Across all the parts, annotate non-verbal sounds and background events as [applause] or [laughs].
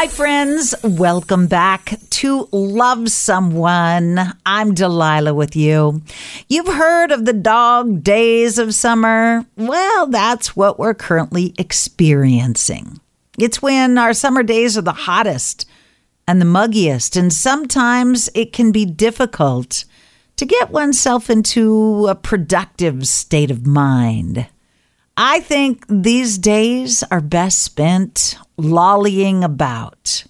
Hi, friends. Welcome back to Love Someone. I'm Delilah with you. You've heard of the dog days of summer? Well, that's what we're currently experiencing. It's when our summer days are the hottest and the muggiest, and sometimes it can be difficult to get oneself into a productive state of mind. I think these days are best spent lollying about,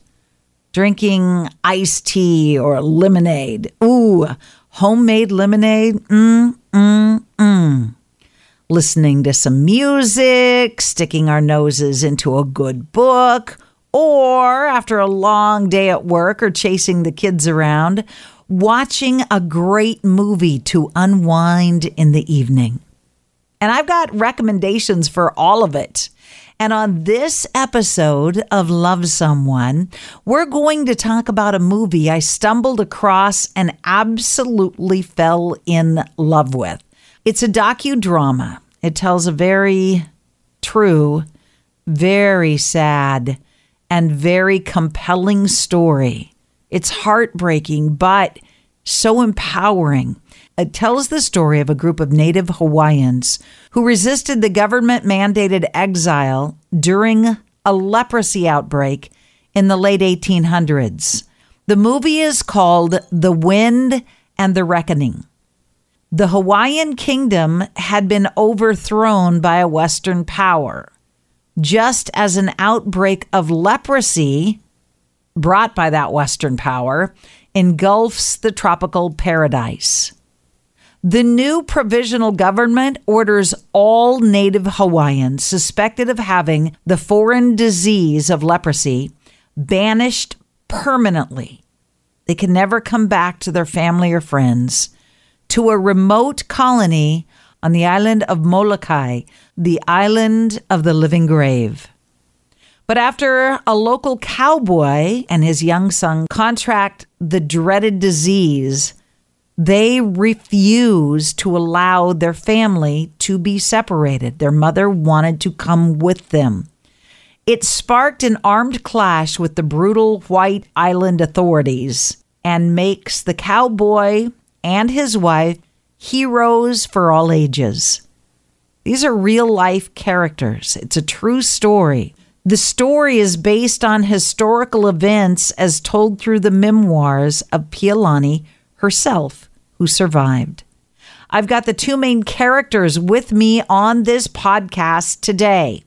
drinking iced tea or lemonade. Ooh, homemade lemonade. Mm, mm, mm. Listening to some music, sticking our noses into a good book, or after a long day at work or chasing the kids around, watching a great movie to unwind in the evening. And I've got recommendations for all of it. And on this episode of Love Someone, we're going to talk about a movie I stumbled across and absolutely fell in love with. It's a docudrama. It tells a very true, very sad, and very compelling story. It's heartbreaking, but so empowering. It tells the story of a group of native Hawaiians who resisted the government mandated exile during a leprosy outbreak in the late 1800s. The movie is called The Wind and the Reckoning. The Hawaiian kingdom had been overthrown by a Western power, just as an outbreak of leprosy brought by that Western power engulfs the tropical paradise. The new provisional government orders all native Hawaiians suspected of having the foreign disease of leprosy banished permanently. They can never come back to their family or friends to a remote colony on the island of Molokai, the island of the living grave. But after a local cowboy and his young son contract the dreaded disease, they refused to allow their family to be separated. Their mother wanted to come with them. It sparked an armed clash with the brutal white island authorities and makes the cowboy and his wife heroes for all ages. These are real life characters. It's a true story. The story is based on historical events as told through the memoirs of Pi'ilani herself who survived. I've got the two main characters with me on this podcast today.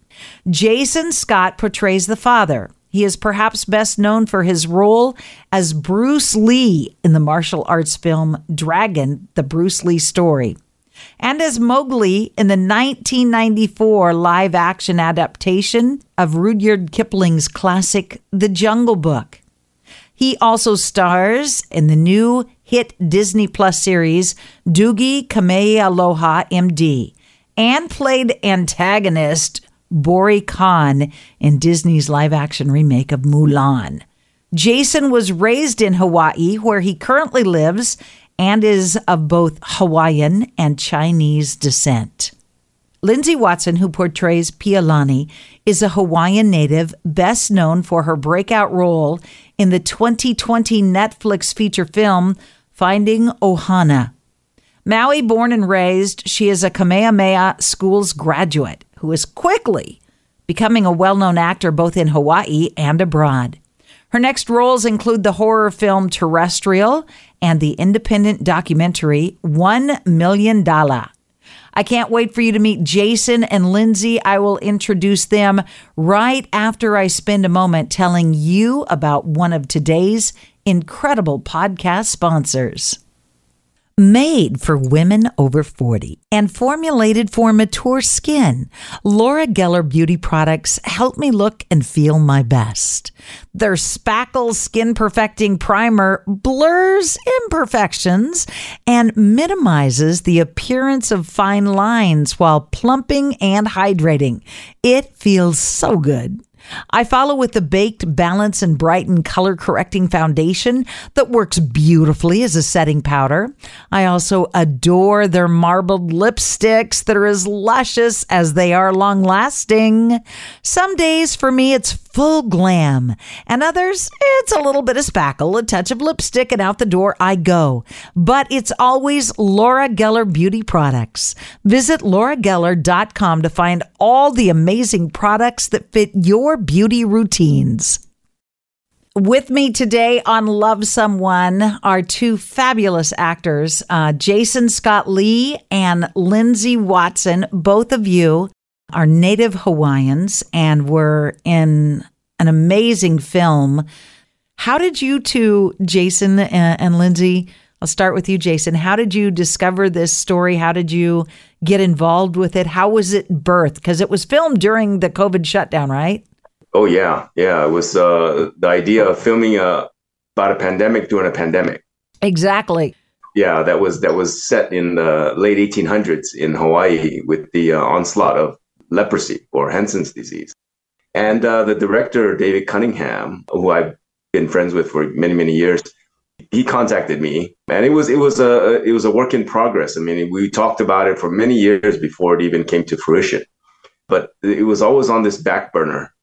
Jason Scott portrays the father. He is perhaps best known for his role as Bruce Lee in the martial arts film Dragon, the Bruce Lee story, and as Mowgli in the 1994 live action adaptation of Rudyard Kipling's classic The Jungle Book. He also stars in the new hit Disney Plus series Doogie Kameāloha MD and played antagonist Bori Khan in Disney's live action remake of Mulan. Jason was raised in Hawaii, where he currently lives, and is of both Hawaiian and Chinese descent. Lindsay Watson, who portrays Pi'ilani, is a Hawaiian native best known for her breakout role in the 2020 Netflix feature film Finding Ohana. Maui born and raised, she is a Kamehameha Schools graduate who is quickly becoming a well known actor both in Hawaii and abroad. Her next roles include the horror film Terrestrial and the independent documentary One Million Dollar. I can't wait for you to meet Jason and Lindsay. I will introduce them right after I spend a moment telling you about one of today's incredible podcast sponsors made for women over 40 and formulated for mature skin. Laura Geller beauty products help me look and feel my best. Their Spackle Skin Perfecting Primer blurs imperfections and minimizes the appearance of fine lines while plumping and hydrating. It feels so good. I follow with the Baked Balance and Brighten color correcting foundation that works beautifully as a setting powder. I also adore their marbled lipsticks that are as luscious as they are long lasting. Some days for me, it's full glam. And others, it's a little bit of spackle, a touch of lipstick, and out the door I go. But it's always Laura Geller Beauty Products. Visit laurageller.com to find all the amazing products that fit your beauty routines. With me today on Love Someone are two fabulous actors, uh, Jason Scott Lee and Lindsay Watson. Both of you are native Hawaiians and were in an amazing film. How did you two, Jason and, and Lindsay, I'll start with you, Jason. How did you discover this story? How did you get involved with it? How was it birthed? Because it was filmed during the COVID shutdown, right? Oh yeah, yeah. It was uh, the idea of filming a, uh, about a pandemic during a pandemic. Exactly. Yeah, that was that was set in the late 1800s in Hawaii with the uh, onslaught of leprosy or Hansen's disease, and uh, the director David Cunningham, who I've been friends with for many many years, he contacted me, and it was it was a it was a work in progress. I mean, we talked about it for many years before it even came to fruition, but it was always on this back burner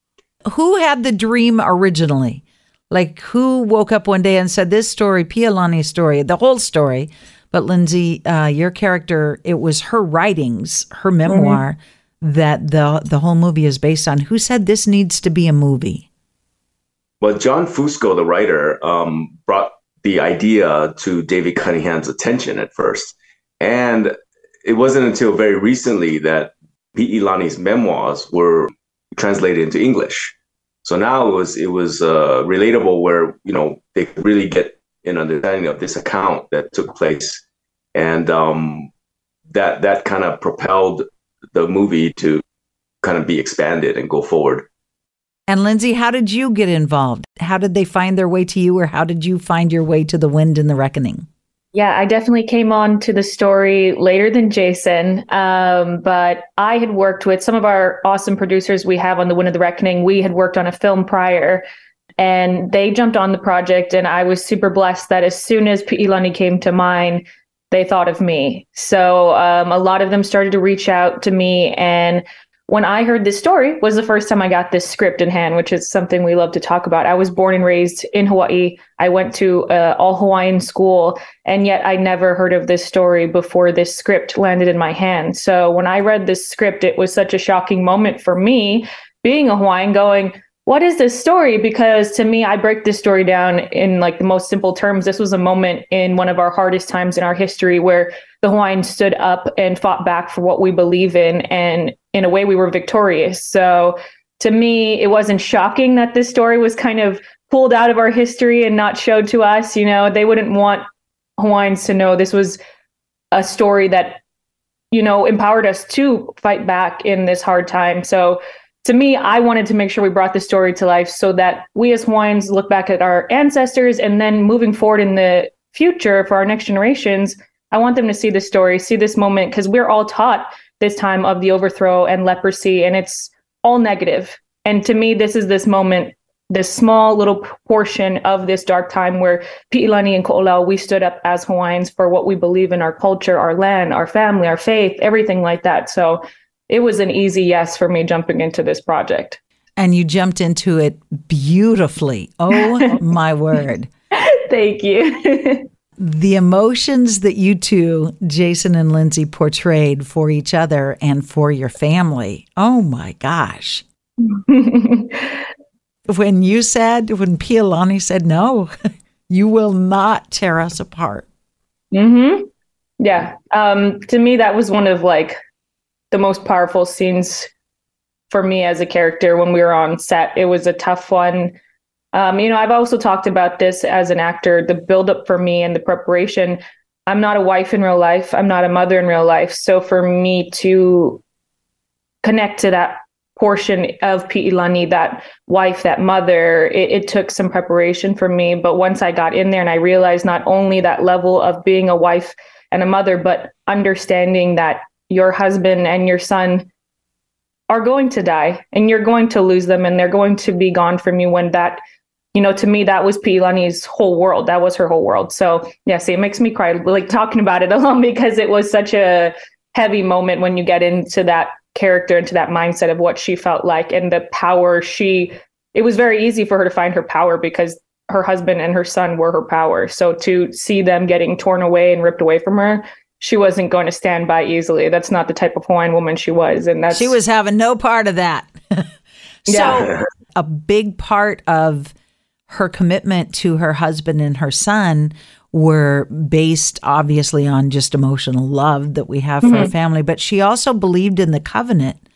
who had the dream originally? Like who woke up one day and said this story, Pialani's story, the whole story. But Lindsay, uh, your character, it was her writings, her memoir mm-hmm. That the the whole movie is based on. Who said this needs to be a movie? Well, John Fusco, the writer, um, brought the idea to David Cunningham's attention at first, and it wasn't until very recently that Pi'ilani's memoirs were translated into English. So now it was it was uh, relatable where you know they could really get an understanding of this account that took place, and um, that that kind of propelled the movie to kind of be expanded and go forward. And Lindsay, how did you get involved? How did they find their way to you, or how did you find your way to the Wind and the Reckoning? Yeah, I definitely came on to the story later than Jason. Um, but I had worked with some of our awesome producers we have on The Wind of the Reckoning. We had worked on a film prior and they jumped on the project. And I was super blessed that as soon as Pi'ilani came to mind, they thought of me. So um, a lot of them started to reach out to me and when I heard this story was the first time I got this script in hand, which is something we love to talk about. I was born and raised in Hawaii. I went to uh, all Hawaiian school, and yet I never heard of this story before this script landed in my hand. So when I read this script, it was such a shocking moment for me, being a Hawaiian, going, what is this story? Because to me, I break this story down in like the most simple terms. This was a moment in one of our hardest times in our history where the Hawaiians stood up and fought back for what we believe in. And in a way, we were victorious. So to me, it wasn't shocking that this story was kind of pulled out of our history and not showed to us. You know, they wouldn't want Hawaiians to know this was a story that, you know, empowered us to fight back in this hard time. So to me, I wanted to make sure we brought the story to life so that we as Hawaiians look back at our ancestors and then moving forward in the future for our next generations, I want them to see this story, see this moment, because we're all taught this time of the overthrow and leprosy, and it's all negative. And to me, this is this moment, this small little portion of this dark time where Pi'ilani and Ko'olau, we stood up as Hawaiians for what we believe in our culture, our land, our family, our faith, everything like that. So it was an easy yes for me jumping into this project. And you jumped into it beautifully. Oh [laughs] my word. Thank you. [laughs] the emotions that you two, Jason and Lindsay, portrayed for each other and for your family. Oh my gosh. [laughs] when you said, when Pi'ilani said, no, you will not tear us apart. Mm-hmm. Yeah. Um, to me, that was one of like the most powerful scenes for me as a character when we were on set. It was a tough one. Um, you know, I've also talked about this as an actor, the buildup for me and the preparation. I'm not a wife in real life. I'm not a mother in real life. So for me to connect to that portion of Pi'ilani, that wife, that mother, it, it took some preparation for me. But once I got in there and I realized not only that level of being a wife and a mother, but understanding that your husband and your son are going to die and you're going to lose them and they're going to be gone from you when that you know to me that was Pi'ilani's whole world. That was her whole world. So yeah see it makes me cry like talking about it [laughs] alone because it was such a heavy moment when you get into that character into that mindset of what she felt like and the power she it was very easy for her to find her power because her husband and her son were her power. So to see them getting torn away and ripped away from her, she wasn't going to stand by easily. That's not the type of Hawaiian woman she was, and that's she was having no part of that. [laughs] so Yeah. a big part of her commitment to her husband and her son were based obviously on just emotional love that we have for her mm-hmm. family but she also believed in the covenant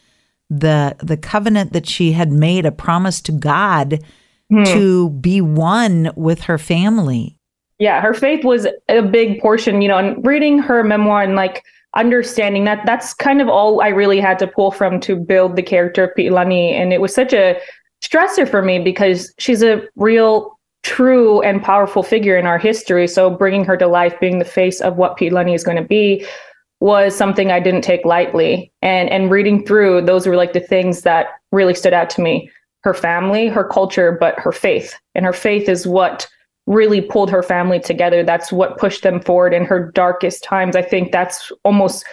the the covenant that she had made a promise to God hmm. to be one with her family yeah her faith was a big portion you know and reading her memoir and like understanding that that's kind of all i really had to pull from to build the character of Pi'ilani. and it was such a stressor for me because she's a real true and powerful figure in our history. So bringing her to life being the face of what Pi'ilani is going to be was something i didn't take lightly. And and reading through those were like the things that really stood out to me. Her family her culture but her faith. And her faith is what really pulled her family together. That's what pushed them forward in her darkest times. I think that's almost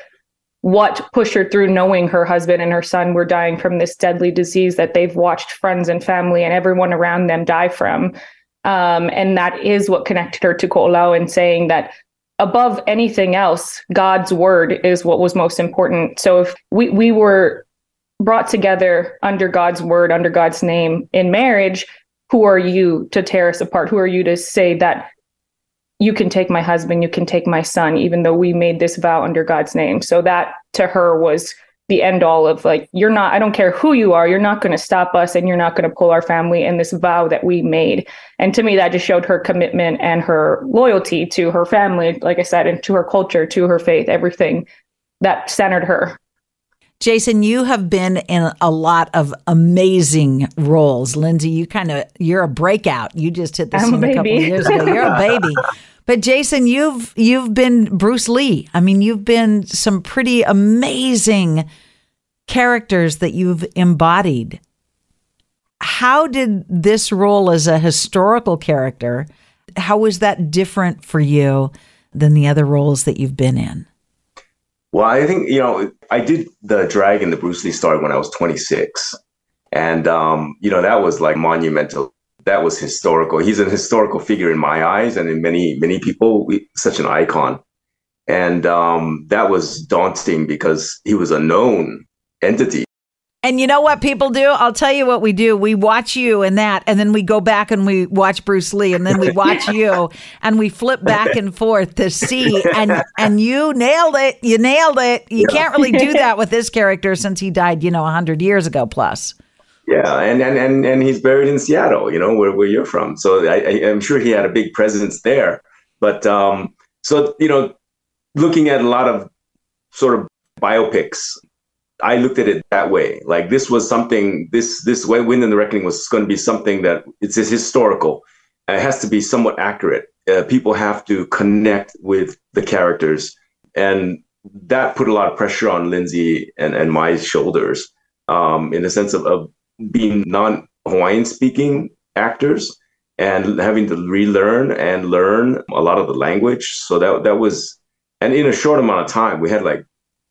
what pushed her through knowing her husband and her son were dying from this deadly disease that they've watched friends and family and everyone around them die from. Um, and that is what connected her to Ko'olau and saying that above anything else, God's word is what was most important. So if we, we were brought together under God's word, under God's name in marriage, who are you to tear us apart? Who are you to say that you can take my husband, you can take my son, even though we made this vow under God's name? So that to her was the end all of like, you're not, I don't care who you are, you're not going to stop us and you're not going to pull our family in this vow that we made. And to me, that just showed her commitment and her loyalty to her family, like I said, and to her culture, to her faith, everything that centered her. Jason, you have been in a lot of amazing roles. Lindsay, you kind of you're a breakout. You just hit the I'm a scene a couple of years ago. You're a [laughs] baby. But Jason, you've you've been Bruce Lee. I mean, you've been some pretty amazing characters that you've embodied. How did this role as a historical character, how was that different for you than the other roles that you've been in? Well, I think you know I did the Dragon, the Bruce Lee story when I was 26, and um, you know that was like monumental. That was historical. He's an historical figure in my eyes, and in many many people, we, such an icon. And um, that was daunting because he was a known entity. And you know what people do? I'll tell you what we do. We watch you and that, and then we go back and we watch Bruce Lee, and then we [laughs] watch you, and we flip back and forth to see. And and you nailed it. You nailed it. You can't really do [laughs] that with this character since he died, you know, hundred years ago plus. Yeah, and, and and and he's buried in Seattle, you know, where, where you're from. So I, I, I'm sure he had a big presence there. But um, so you know, looking at a lot of sort of biopics, I looked at it that way. Like this was something. This this way, Wind and the Reckoning was going to be something that it's, historical. It has to be somewhat accurate. Uh, people have to connect with the characters, and that put a lot of pressure on Lindsay and, and my shoulders um, in the sense of, of being non Hawaiian speaking actors and having to relearn and learn a lot of the language. So that that was, and in a short amount of time, we had like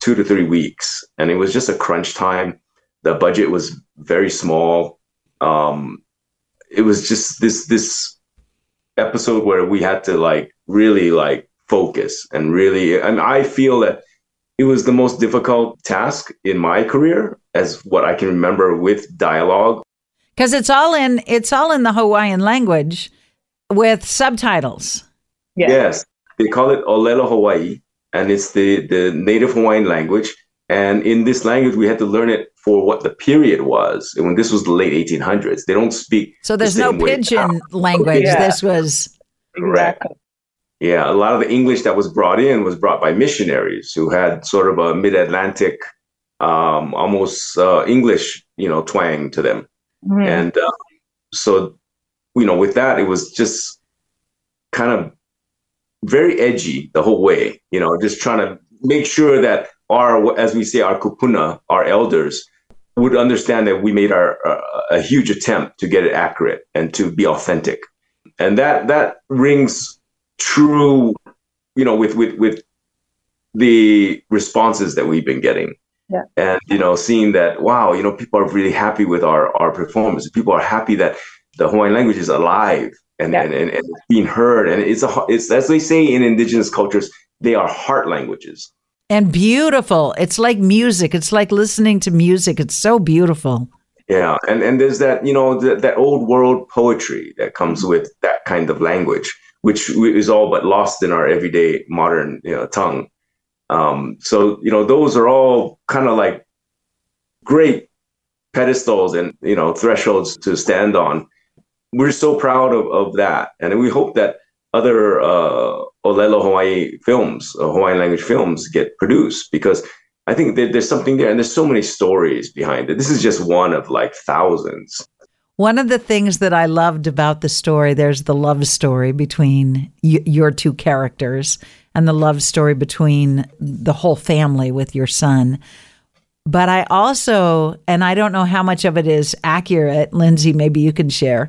two to three weeks, and it was just a crunch time. The budget was very small. Um, it was just this this episode where we had to like really like focus and really, and I feel that it was the most difficult task in my career as what I can remember with dialogue. Because it's all in it's all in the Hawaiian language with subtitles. Yeah. Yes, they call it Olelo Hawaii, and it's the the native Hawaiian language. And in this language, we had to learn it for what the period was. And when this was the late 1800s, they don't speak. So the there's no same way pidgin now. language. Yeah. This was Correct. Yeah, a lot of the English that was brought in was brought by missionaries who had sort of a mid-Atlantic, um, almost uh, English, you know, twang to them. Mhm. And uh, so, you know, with that, it was just kind of very edgy the whole way, you know, just trying to make sure that our, as we say, our kupuna, our elders, would understand that we made our uh, a huge attempt to get it accurate and to be authentic, and that that rings true, you know, with with with the responses that we've been getting. Yeah. And you know, seeing that, wow, you know, people are really happy with our our performance. People are happy that the Hawaiian language is alive and, yeah. and, and, and being heard. And it's a it's as they say in indigenous cultures, they are heart languages. And beautiful. It's like music. It's like listening to music. It's so beautiful. Yeah, and and there's that you know that that old world poetry that comes with that kind of language, which is all but lost in our everyday modern you know, tongue. Um, so you know those are all kind of like great pedestals and you know thresholds to stand on. We're so proud of, of that, and we hope that other uh, Olelo Hawaii films, uh, Hawaiian language films, get produced because I think there's something there, and there's so many stories behind it. This is just one of like thousands. One of the things that I loved about the story, there's the love story between y- your two characters, and the love story between the whole family with your son. But I also, and I don't know how much of it is accurate, Lindsay, maybe you can share.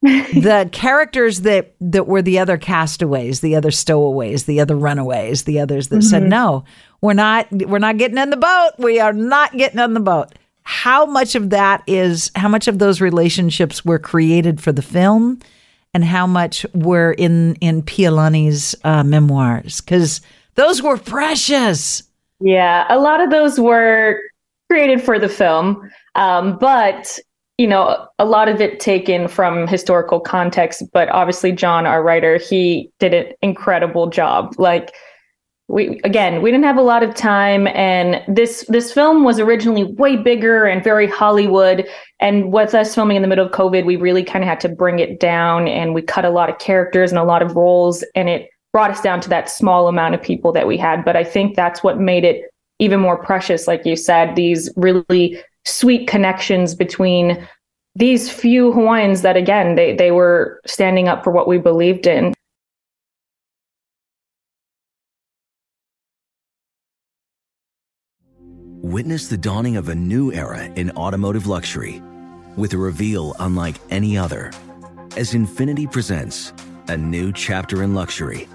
The characters that that were the other castaways, the other stowaways, the other runaways, the others that mm-hmm. said no, we're not we're not getting in the boat. We are not getting on the boat. How much of that is how much of those relationships were created for the film and how much were in in Pi'ilani's uh, memoirs cuz those were precious. Yeah, a lot of those were created for the film. Um, but you know, a lot of it taken from historical context, but obviously John, our writer, he did an incredible job. Like we again, we didn't have a lot of time and this this film was originally way bigger and very Hollywood and with us filming in the middle of COVID, we really kind of had to bring it down and we cut a lot of characters and a lot of roles and it brought us down to that small amount of people that we had, but I think that's what made it even more precious like you said, these really sweet connections between these few Hawaiians that again they they were standing up for what we believed in. Witness the dawning of a new era in automotive luxury with a reveal unlike any other as Infiniti presents a new chapter in luxury,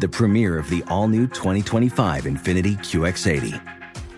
the premiere of the all-new 2025 Infiniti QX80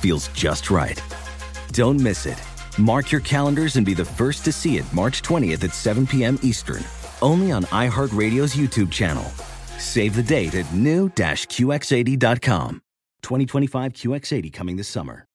feels just right. Don't miss it. Mark your calendars and be the first to see it March 20th at 7 p.m. Eastern, only on iHeartRadio's YouTube channel. Save the date at new-QX80.com. 2025 QX80 coming this summer.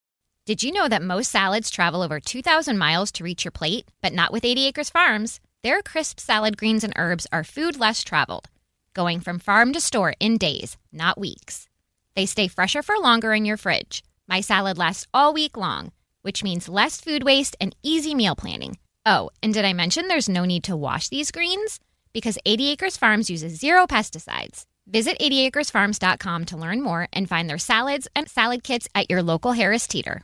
Did you know that most salads travel over 2,000 miles to reach your plate, but not with 80 Acres Farms? Their crisp salad greens and herbs are food less traveled, going from farm to store in days, not weeks. They stay fresher for longer in your fridge my salad lasts all week long, which means less food waste and easy meal planning. Oh, and did I mention there's no need to wash these greens? Because 80 Acres Farms uses zero pesticides. Visit 80acresfarms.com to learn more and find their salads and salad kits at your local Harris Teeter.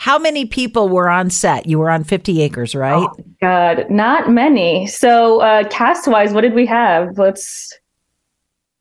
How many people were on set? You were on 50 acres, right? Oh, God, not many. So, uh, cast wise, what did we have? Let's.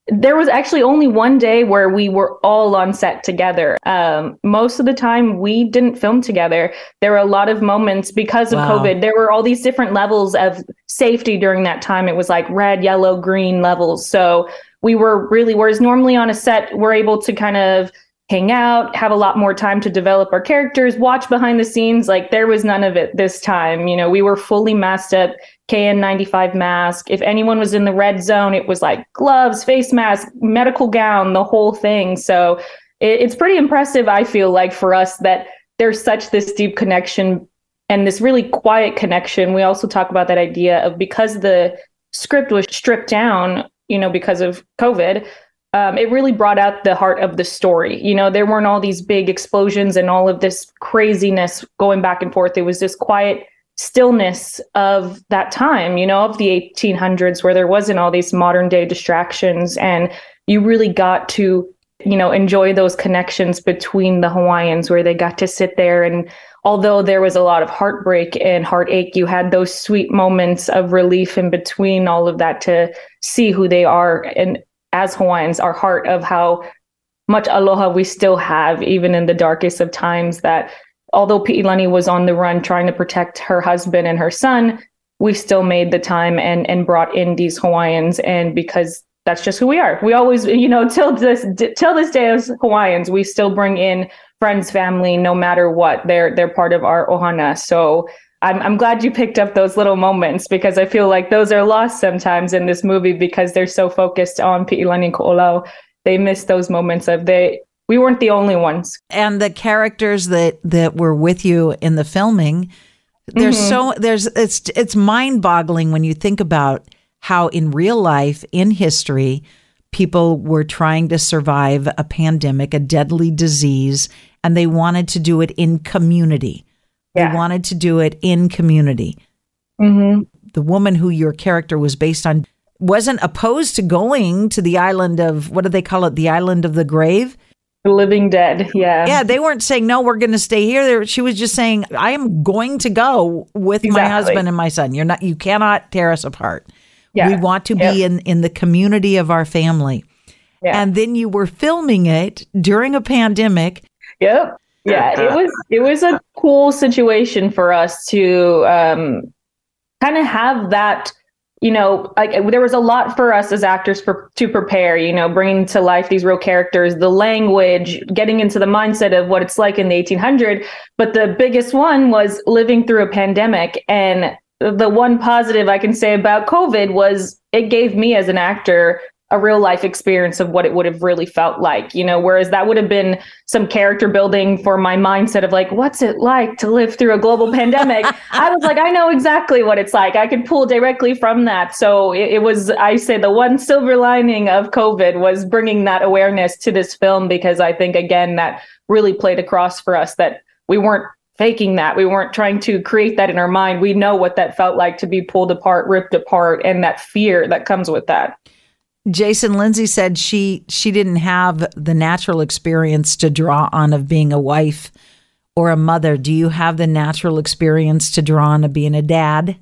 There was actually only one day where we were all on set together. Um, most of the time, we didn't film together. There were a lot of moments because of wow. COVID. There were all these different levels of safety during that time. It was like red, yellow, green levels. So we were really, whereas normally on a set, we're able to kind of hang out, have a lot more time to develop our characters, watch behind the scenes. Like there was none of it this time. You know, we were fully masked up, KN95 mask. If anyone was in the red zone, it was like gloves, face mask, medical gown, the whole thing. So it, it's pretty impressive, I feel like, for us that there's such this deep connection and this really quiet connection. We also talk about that idea of because the script was stripped down, you know, because of COVID, um, it really brought out the heart of the story. You know, there weren't all these big explosions and all of this craziness going back and forth. It was this quiet stillness of that time, you know, of the 1800s where there wasn't all these modern day distractions. And you really got to, you know, enjoy those connections between the Hawaiians where they got to sit there and although there was a lot of heartbreak and heartache, you had those sweet moments of relief in between all of that to see who they are and as Hawaiians our heart of how much aloha we still have, even in the darkest of times. That although Pi'ilani was on the run trying to protect her husband and her son, we still made the time and and brought in these Hawaiians. And because that's just who we are, we always, you know, [laughs] till this till this day as Hawaiians, we still bring in friends, family, no matter what. They're they're part of our ohana. So I'm I'm glad you picked up those little moments because I feel like those are lost sometimes in this movie because they're so focused on Pi'ilani Ko'olau. They miss those moments of they we weren't the only ones. And the characters that that were with you in the filming, there's mm-hmm. so there's it's it's mind-boggling when you think about how in real life in history people were trying to survive a pandemic, a deadly disease, and they wanted to do it in community. Yeah. They wanted to do it in community. Mm-hmm. The woman who your character was based on wasn't opposed to going to the island of what do they call it? The island of the grave. The living dead. Yeah. Yeah. They weren't saying, no, we're going to stay here. She was just saying, I am going to go with exactly. my husband and my son. You're not, you cannot tear us apart. Yeah. We want to yep. be in, in the community of our family. Yeah. And then you were filming it during a pandemic. Yep yeah it [laughs] was it was a cool situation for us to um, kind of have that you know like there was a lot for us as actors for, to prepare you know bringing to life these real characters the language getting into the mindset of what it's like in the 1800 but the biggest one was living through a pandemic and the one positive i can say about covid was it gave me as an actor a real life experience of what it would have really felt like, you know, whereas that would have been some character building for my mindset of like, what's it like to live through a global [laughs] pandemic? I was like, I know exactly what it's like. I could pull directly from that. So it, it, was, I say, the one silver lining of COVID was bringing that awareness to this film because I think, again, that really played across for us that we weren't faking that. We weren't trying to create that in our mind. We know what that felt like to be pulled apart, ripped apart, and that fear that comes with that. Jason Lindsay said she she didn't have the natural experience to draw on of being a wife or a mother. Do you have the natural experience to draw on of being a dad?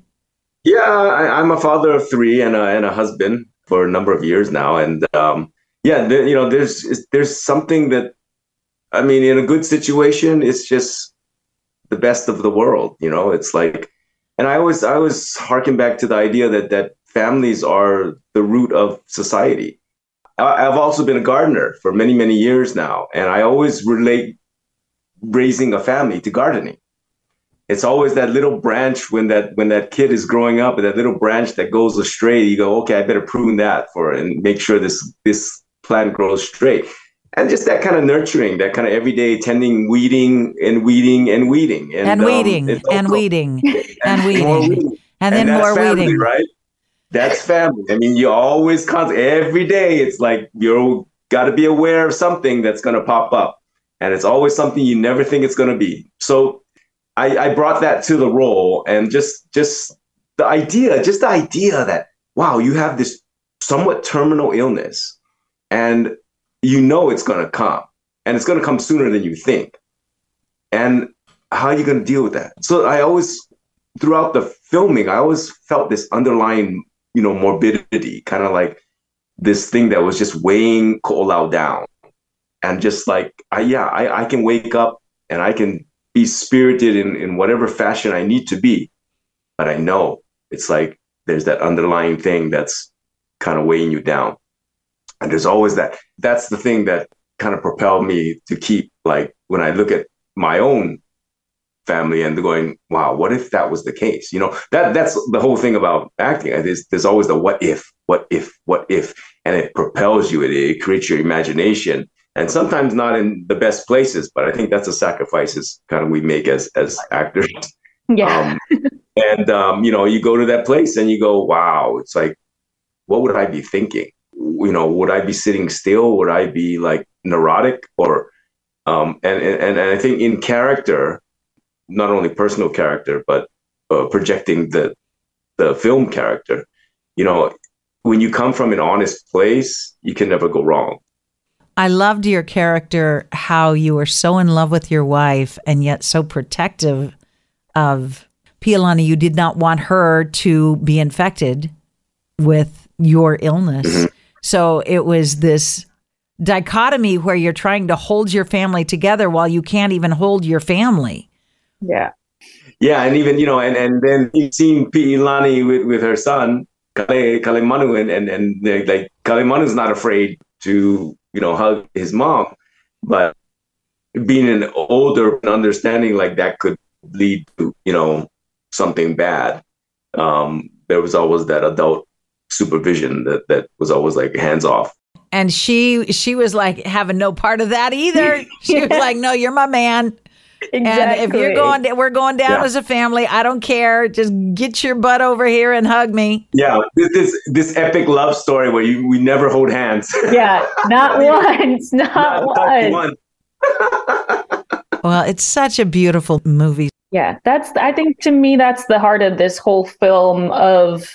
Yeah, I, am a father of three and a, and a husband for a number of years now, and um, yeah, you know, there's there's something that I mean, in a good situation, it's just the best of the world. You know, it's like, and I always I always harken back to the idea that that families are the root of society. I've also been a gardener for many, many years now, and I always relate raising a family to gardening. It's always that little branch when that when that kid is growing up, and that little branch that goes astray. You go, okay, I better prune that for and make sure this this plant grows straight. And just that kind of nurturing, that kind of everyday tending, weeding and weeding and weeding and, and weeding, um, and, weeding [laughs] and weeding and weeding and, then more family, weeding, right? That's family. I mean, you always con every day. It's like you're got to be aware of something that's going to pop up, and it's always something you never think it's going to be. So, I, I brought that to the role, and just just the idea, just the idea that wow, you have this somewhat terminal illness, and you know it's going to come, and it's going to come sooner than you think, and how are you going to deal with that? So I always throughout the filming, I always felt this underlying you know, morbidity, kind of like this thing that was just weighing Ko'olau down. And just like, I, yeah, I, I can wake up and I can be spirited in, in whatever fashion I need to be. But I know it's like there's that underlying thing that's kind of weighing you down. And there's always that. That's the thing that kind of propelled me to keep, like, when I look at my own family and going, wow, what if that was the case? You know, that that's the whole thing about acting. There's, there's always the what if, what if, what if, and it propels you. It, it creates your imagination, and sometimes not in the best places. But I think that's a sacrifices kind of we make as as actors. Yeah. Um, and um, you know, you go to that place and you go, wow, it's like, what would I be thinking? You know, would I be sitting still? Would I be like neurotic or um, and, and and I think in character, not only personal character, but uh, projecting the the film character. You know, when you come from an honest place, you can never go wrong. I loved your character, how you were so in love with your wife and yet so protective of Pi'ilani. You did not want her to be infected with your illness. Mm-hmm. So it was this dichotomy where you're trying to hold your family together while you can't even hold your family. Yeah. Yeah, and even you know, and and then you've seen Pi'ilani with with her son Kale Kaleimanu, and and and they're like Kaleimanu's not afraid to you know hug his mom, but being an older understanding like that could lead to you know something bad. Um, there was always that adult supervision that that was always like hands off. And she she was like having no part of that either. [laughs] She was like, "No, you're my man." Exactly. And if you're going, we're going down Yeah. as a family. I don't care. Just get your butt over here and hug me. Yeah, this this, this epic love story where you we never hold hands. [laughs] Yeah, [laughs] not once, not, Not- not once. one. Well, it's such a beautiful movie. Yeah, that's I think to me that's the heart of this whole film of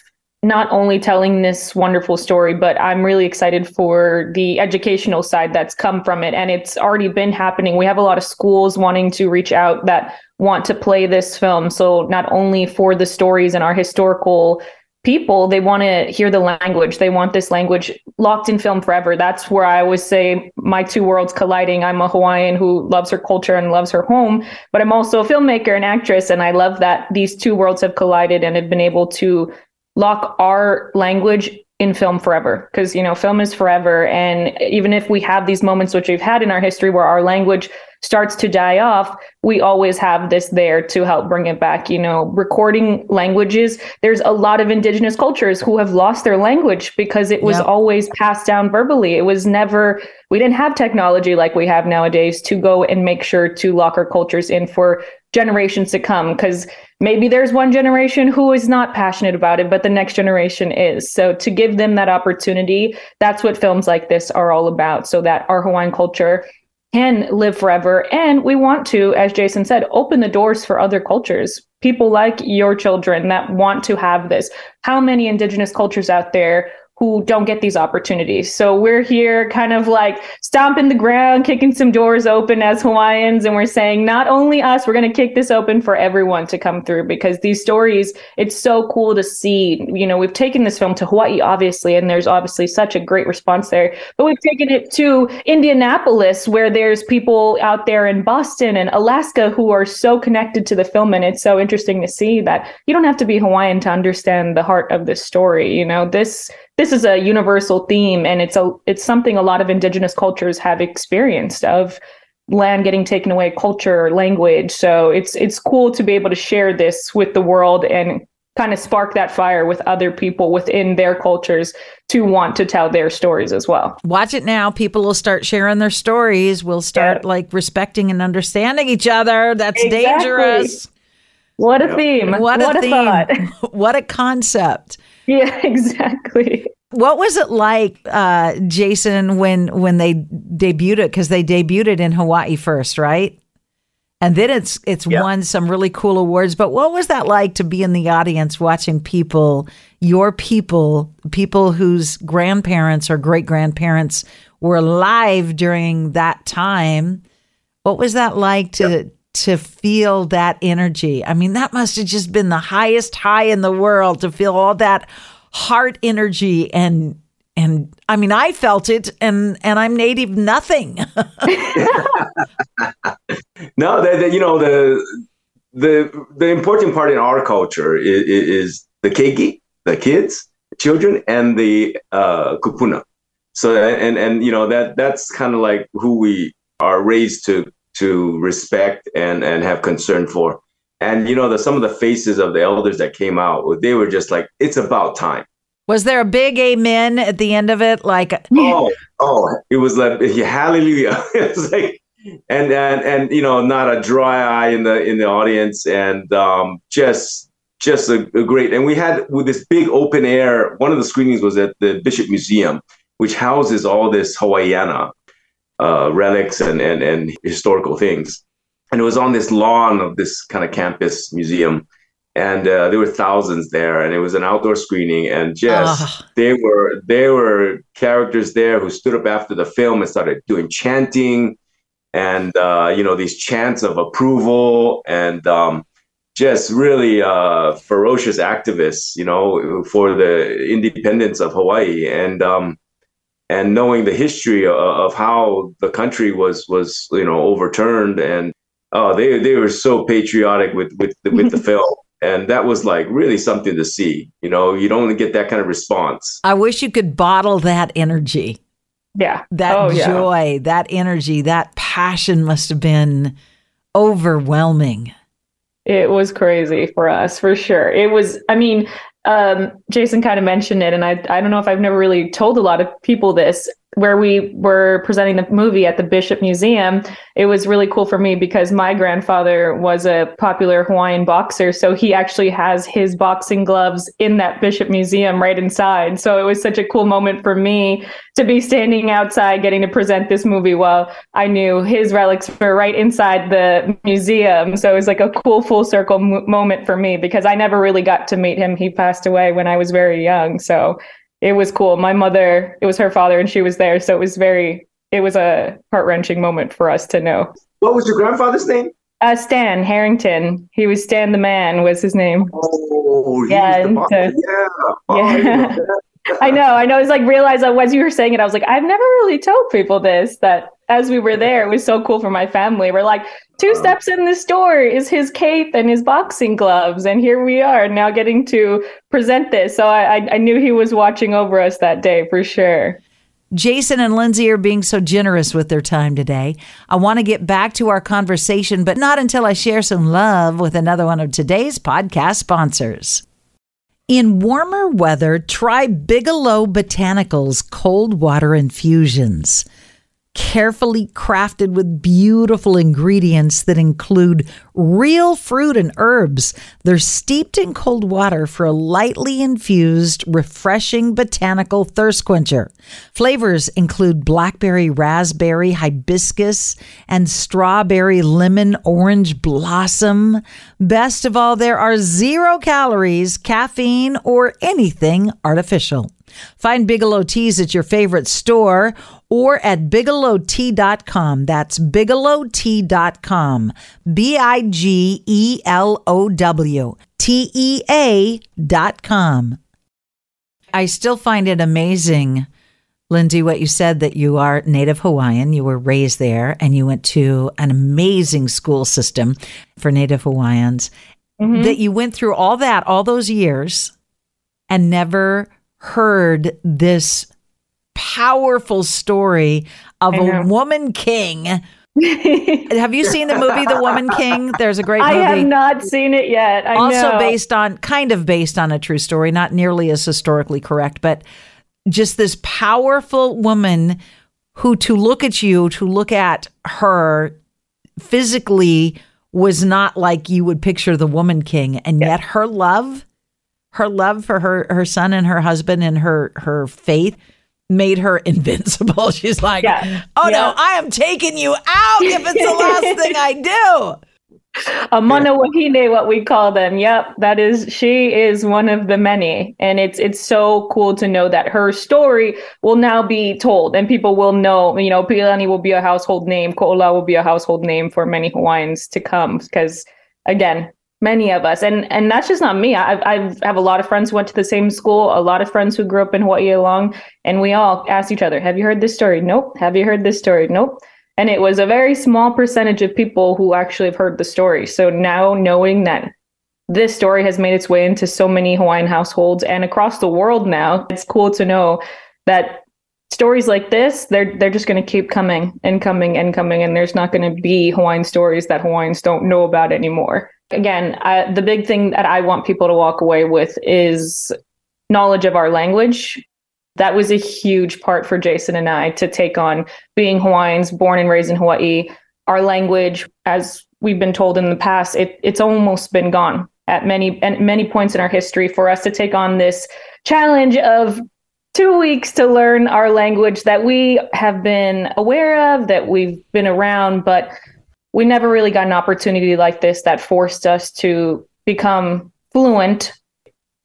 not only telling this wonderful story, but I'm really excited for the educational side that's come from it. And it's already been happening. We have a lot of schools wanting to reach out that want to play this film. So not only for the stories and our historical people, they want to hear the language. They want this language locked in film forever. That's where I always say my two worlds colliding. I'm a Hawaiian who loves her culture and loves her home, but I'm also a filmmaker and actress. And I love that these two worlds have collided and have been able to lock our language in film forever. Because you know film is forever and even if we have these moments which we've had in our history where our language starts to die off we always have this there to help bring it back you know recording languages. There's a lot of indigenous cultures who have lost their language because it was Yep. always passed down verbally. It was never we didn't have technology like we have nowadays to go and make sure to lock our cultures in for generations to come because maybe there's one generation who is not passionate about it but the next generation is. So to give them that opportunity that's what films like this are all about so that our hawaiian culture can live forever. And we want to as jason said open the doors for other cultures people like your children that want to have this. How many indigenous cultures out there who don't get these opportunities. So we're here kind of like stomping the ground, kicking some doors open as Hawaiians. And we're saying, not only us, we're going to kick this open for everyone to come through because these stories, it's so cool to see. You know, we've taken this film to Hawaii, obviously, and there's obviously such a great response there. But we've taken it to Indianapolis, where there's people out there in Boston and Alaska who are so connected to the film. And it's so interesting to see that you don't have to be Hawaiian to understand the heart of this story. You know, this this is a universal theme and it's a it's something a lot of indigenous cultures have experienced of land getting taken away culture language so it's it's cool to be able to share this with the world and kind of spark that fire with other people within their cultures to want to tell their stories as well Watch it now. People will start sharing their stories. We'll start Yeah. like respecting and understanding each other. That's Exactly. dangerous. what a theme What a, theme. thought [laughs] what a concept. [laughs] yeah exactly What was it like, uh, Jason, when when they debuted it? Because they debuted it in Hawaii first, right? And then it's it's Yeah. won some really cool awards. But what was that like to be in the audience watching people, your people, people whose grandparents or great grandparents were alive during that time? What was that like to to feel that energy? I mean, that must have just been the highest high in the world to feel all that heart energy and and I mean, I felt it, and and I'm native nothing. [laughs] No, the, the, you know the the the important part in our culture is, is the keiki, the kids, children, and the uh, kupuna. So and and you know that that's kind of like who we are raised to to respect and and have concern for. And you know, the some of the faces of the elders that came out, they were just like, "It's about time." Was there a big amen at the end of it? Like, [laughs] oh, oh, it was like [laughs] hallelujah. [laughs] it was like, and and and you know, not a dry eye in the in the audience, and um, just just a, a great. And we had with this big open air. One of the screenings was at the Bishop Museum, which houses all this Hawaiiana uh, relics and, and and historical things. And it was on this lawn of this kind of campus museum and uh, there were thousands there and it was an outdoor screening and just uh. they were there were characters there who stood up after the film and started doing chanting and uh, you know these chants of approval and um, just really uh, ferocious activists you know for the independence of hawaii and um, and knowing the history of, of how the country was was you know overturned and oh they they were so patriotic with with with the [laughs] film. And that was like really something to see you know you don't get that kind of response. I wish you could bottle that energy. Yeah. That oh, joy yeah. that energy that passion must have been overwhelming. It was crazy for us for sure. It was i mean um, jason kind of mentioned it and I, I don't know if i've never really told a lot of people this where we were presenting the movie at the Bishop Museum, it was really cool for me because my grandfather was a popular Hawaiian boxer. So he actually has his boxing gloves in that Bishop Museum right inside. So it was such a cool moment for me to be standing outside getting to present this movie while I knew his relics were right inside the museum. So it was like a cool full circle moment for me because I never really got to meet him. He passed away when I was very young. So it was cool. My mother, it was her father, and she was there, so it was very. It was a heart wrenching moment for us to know. What was your grandfather's name? Uh, Stan Harrington. He was Stan the Man. Was his name? Oh, yeah, and, uh, yeah. Oh, yeah. I know, I know. It's like realize that as you were saying it, I was like, I've never really told people this. That as we were there, it was so cool for my family. We're like, two uh-huh. steps in the store is his cape and his boxing gloves, and here we are now getting to present this. So I, I knew he was watching over us that day for sure. Jason and Lindsay are being so generous with their time today. I want to get back to our conversation, but not until I share some love with another one of today's podcast sponsors. In warmer weather, try Bigelow Botanicals cold water infusions carefully crafted with beautiful ingredients that include real fruit and herbs. They're steeped in cold water for a lightly infused, refreshing botanical thirst quencher. Flavors include blackberry, raspberry, hibiscus, and strawberry, lemon, orange blossom. Best of all, there are zero calories, caffeine, or anything artificial. Find Bigelow Teas at your favorite store or at bigelowtea.com. That's bigelowtea.com. B I G E L O W T E A.com. I still find it amazing, Lindsay, what you said that you are Native Hawaiian. You were raised there and you went to an amazing school system for Native Hawaiians. Mm-hmm. That you went through all that, all those years, and never heard this powerful story of a woman king. [laughs] have you seen the movie The Woman King? There's a great movie. I have not seen it yet. I also know. based on kind of based on a true story, not nearly as historically correct, but just this powerful woman who to look at you, to look at her physically was not like you would picture the woman king and yet her love her love for her her son and her husband and her her faith made her [laughs] invincible. She's like, yeah. "Oh yeah. no, I am taking you out if it's the last [laughs] thing I do." A mana wahine, what we call them. Yep, that is she is one of the many, and it's it's so cool to know that her story will now be told, and people will know. You know, Pi'ilani will be a household name. Ko'olau will be a household name for many Hawaiians to come, because again, many of us. And and that's just not me. I, I have a lot of friends who went to the same school a lot of friends who grew up in hawaii along and we all asked each other have you heard this story? Nope. Have you heard this story? Nope. And it was a very small percentage of people who actually have heard the story. So now knowing that this story has made its way into so many hawaiian households and across the world now it's cool to know that stories like this, they're they're just going to keep coming and coming and coming, and there's not going to be Hawaiian stories that Hawaiians don't know about anymore. Again, I, the big thing that I want people to walk away with is knowledge of our language. That was a huge part for Jason and I to take on being Hawaiians, born and raised in Hawaii. Our language, as we've been told in the past, it, it's almost been gone at many and many points in our history. For us to take on this challenge of two weeks to learn our language that we have been aware of, that we've been around, but we never really got an opportunity like this that forced us to become fluent.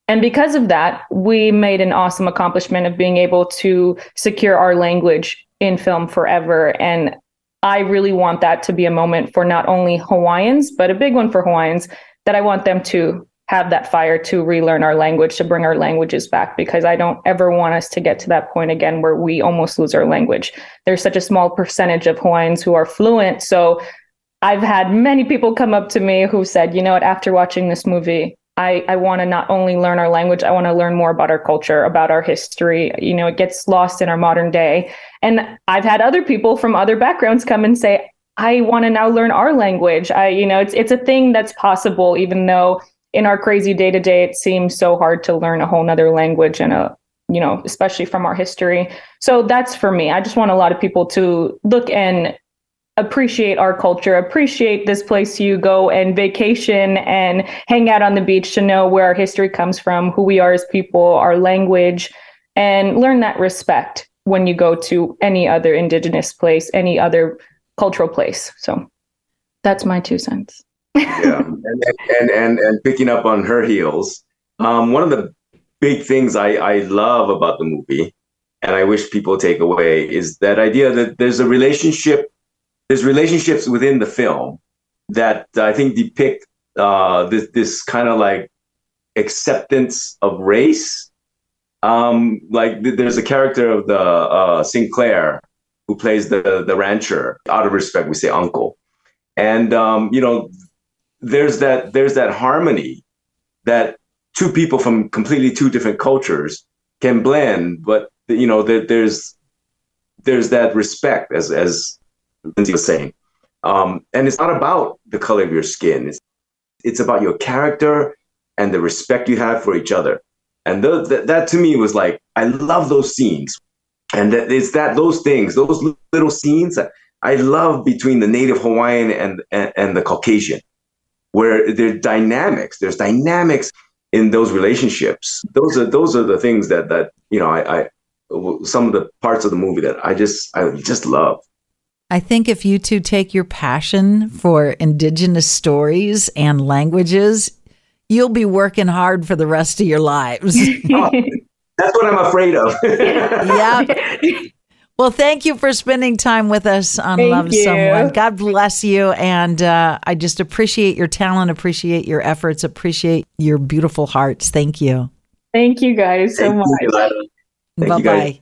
And because of that, we made an awesome accomplishment of being able to secure our language in film forever. And I really want that to be a moment for not only Hawaiians, but a big one for Hawaiians that I want them to have that fire to relearn our language, to bring our languages back, because I don't ever want us to get to that point again where we almost lose our language. There's such a small percentage of Hawaiians who are fluent. So I've had many people come up to me who said, you know what, after watching this movie, I, I want to not only learn our language, I want to learn more about our culture, about our history. You know, it gets lost in our modern day. And I've had other people from other backgrounds come and say, I want to now learn our language. I, you know, it's it's a thing that's possible, even though in our crazy day to day, it seems so hard to learn a whole nother language and a, you know, especially from our history. So that's for me. I just want a lot of people to look and appreciate our culture, appreciate this place you go and vacation and hang out on the beach to know where our history comes from, who we are as people, our language, and learn that respect when you go to any other indigenous place, any other cultural place. So that's my two cents yeah, [laughs] and, and and and picking up on her heels. Um, one of the big things I I love about the movie, and I wish people take away is that idea that there's a relationship, there's relationships within the film that I think depict uh, this this kind of like acceptance of race. Um, like th- there's a character of the uh, Sinclair who plays the the rancher. Out of respect, we say uncle, and um, you know there's that there's that harmony that two people from completely two different cultures can blend, but you know there, there's there's that respect as as Lindsay was saying, um, and it's not about the color of your skin. It's it's about your character and the respect you have for each other. And th- th- that to me was like I love those scenes, and that it's that those things, those little scenes I love between the native Hawaiian and, and, and the Caucasian where there's dynamics. There's dynamics in those relationships. Those are those are the things that that you know I, I some of the parts of the movie that I just I just love. I think if you two take your passion for indigenous stories and languages, you'll be working hard for the rest of your lives. [laughs] oh, that's what I'm afraid of. [laughs] yeah. [laughs] Well, thank you for spending time with us on thank Love you. Someone. God bless you. And uh, I just appreciate your talent, appreciate your efforts, appreciate your beautiful hearts. Thank you. Thank you guys so Thank much. Bye bye.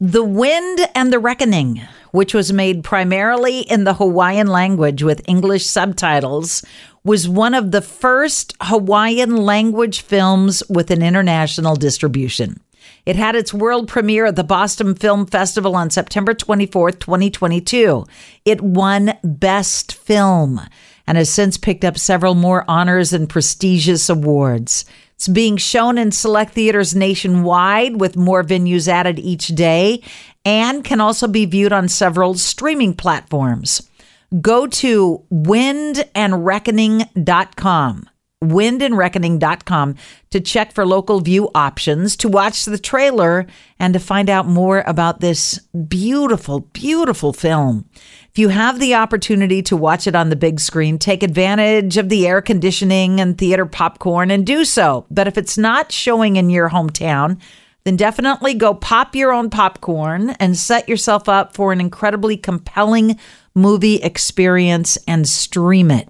The Wind and the Reckoning, which was made primarily in the Hawaiian language with English subtitles, was one of the first Hawaiian language films with an international distribution. It had its world premiere at the Boston Film Festival on September 24th, 2022. It won Best Film and has since picked up several more honors and prestigious awards. It's being shown in select theaters nationwide with more venues added each day and can also be viewed on several streaming platforms. Go to windandreckoning.com windandreckoning.com to check for local view options, to watch the trailer, and to find out more about this beautiful, beautiful film. If you have the opportunity to watch it on the big screen, take advantage of the air conditioning and theater popcorn and do so. But if it's not showing in your hometown, then definitely go pop your own popcorn and set yourself up for an incredibly compelling movie experience and stream it.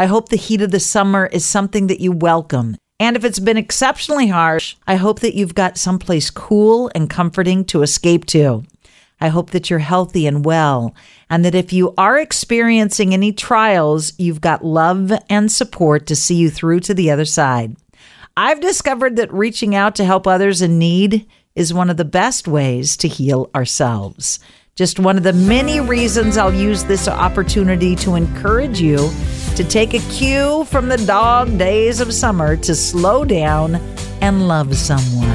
I hope the heat of the summer is something that you welcome. And if it's been exceptionally harsh, I hope that you've got someplace cool and comforting to escape to. I hope that you're healthy and well, and that if you are experiencing any trials, you've got love and support to see you through to the other side. I've discovered that reaching out to help others in need is one of the best ways to heal ourselves. Just one of the many reasons I'll use this opportunity to encourage you to take a cue from the dog days of summer to slow down and love someone.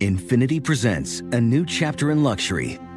Infiniti presents a new chapter in luxury,